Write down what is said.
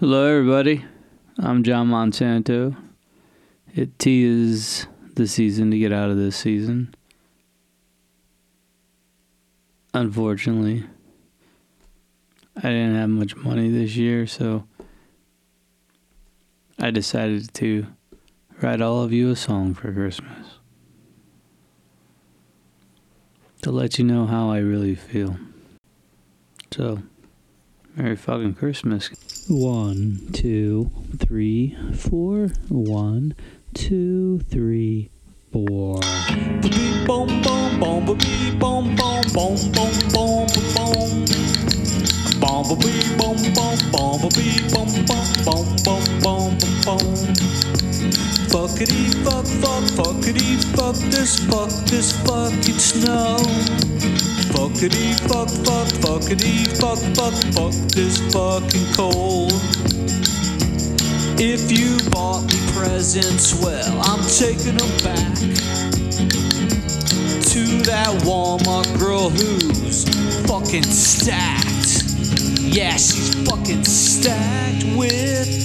Hello, everybody. I'm John Monsanto. It is the season to get out of this season. Unfortunately, I didn't have much money this year, so I decided to write all of you a song for Christmas to let you know how I really feel. So, Merry fucking Christmas. One, two, three, four. One, two, three, four. Beep boom boom boom boom boom boom boom boom boom. Boom boom boom boom boom boom boom boom boom boom. Fuckity fuck fuck fuckity fuck this fuck this fucking snow. Fuckity fuck fuck fuckity fuck fuck fuck this fucking cold. If you bought me presents, well, I'm taking them back to that Walmart girl who's fucking stacked. Yeah, she's fucking stacked with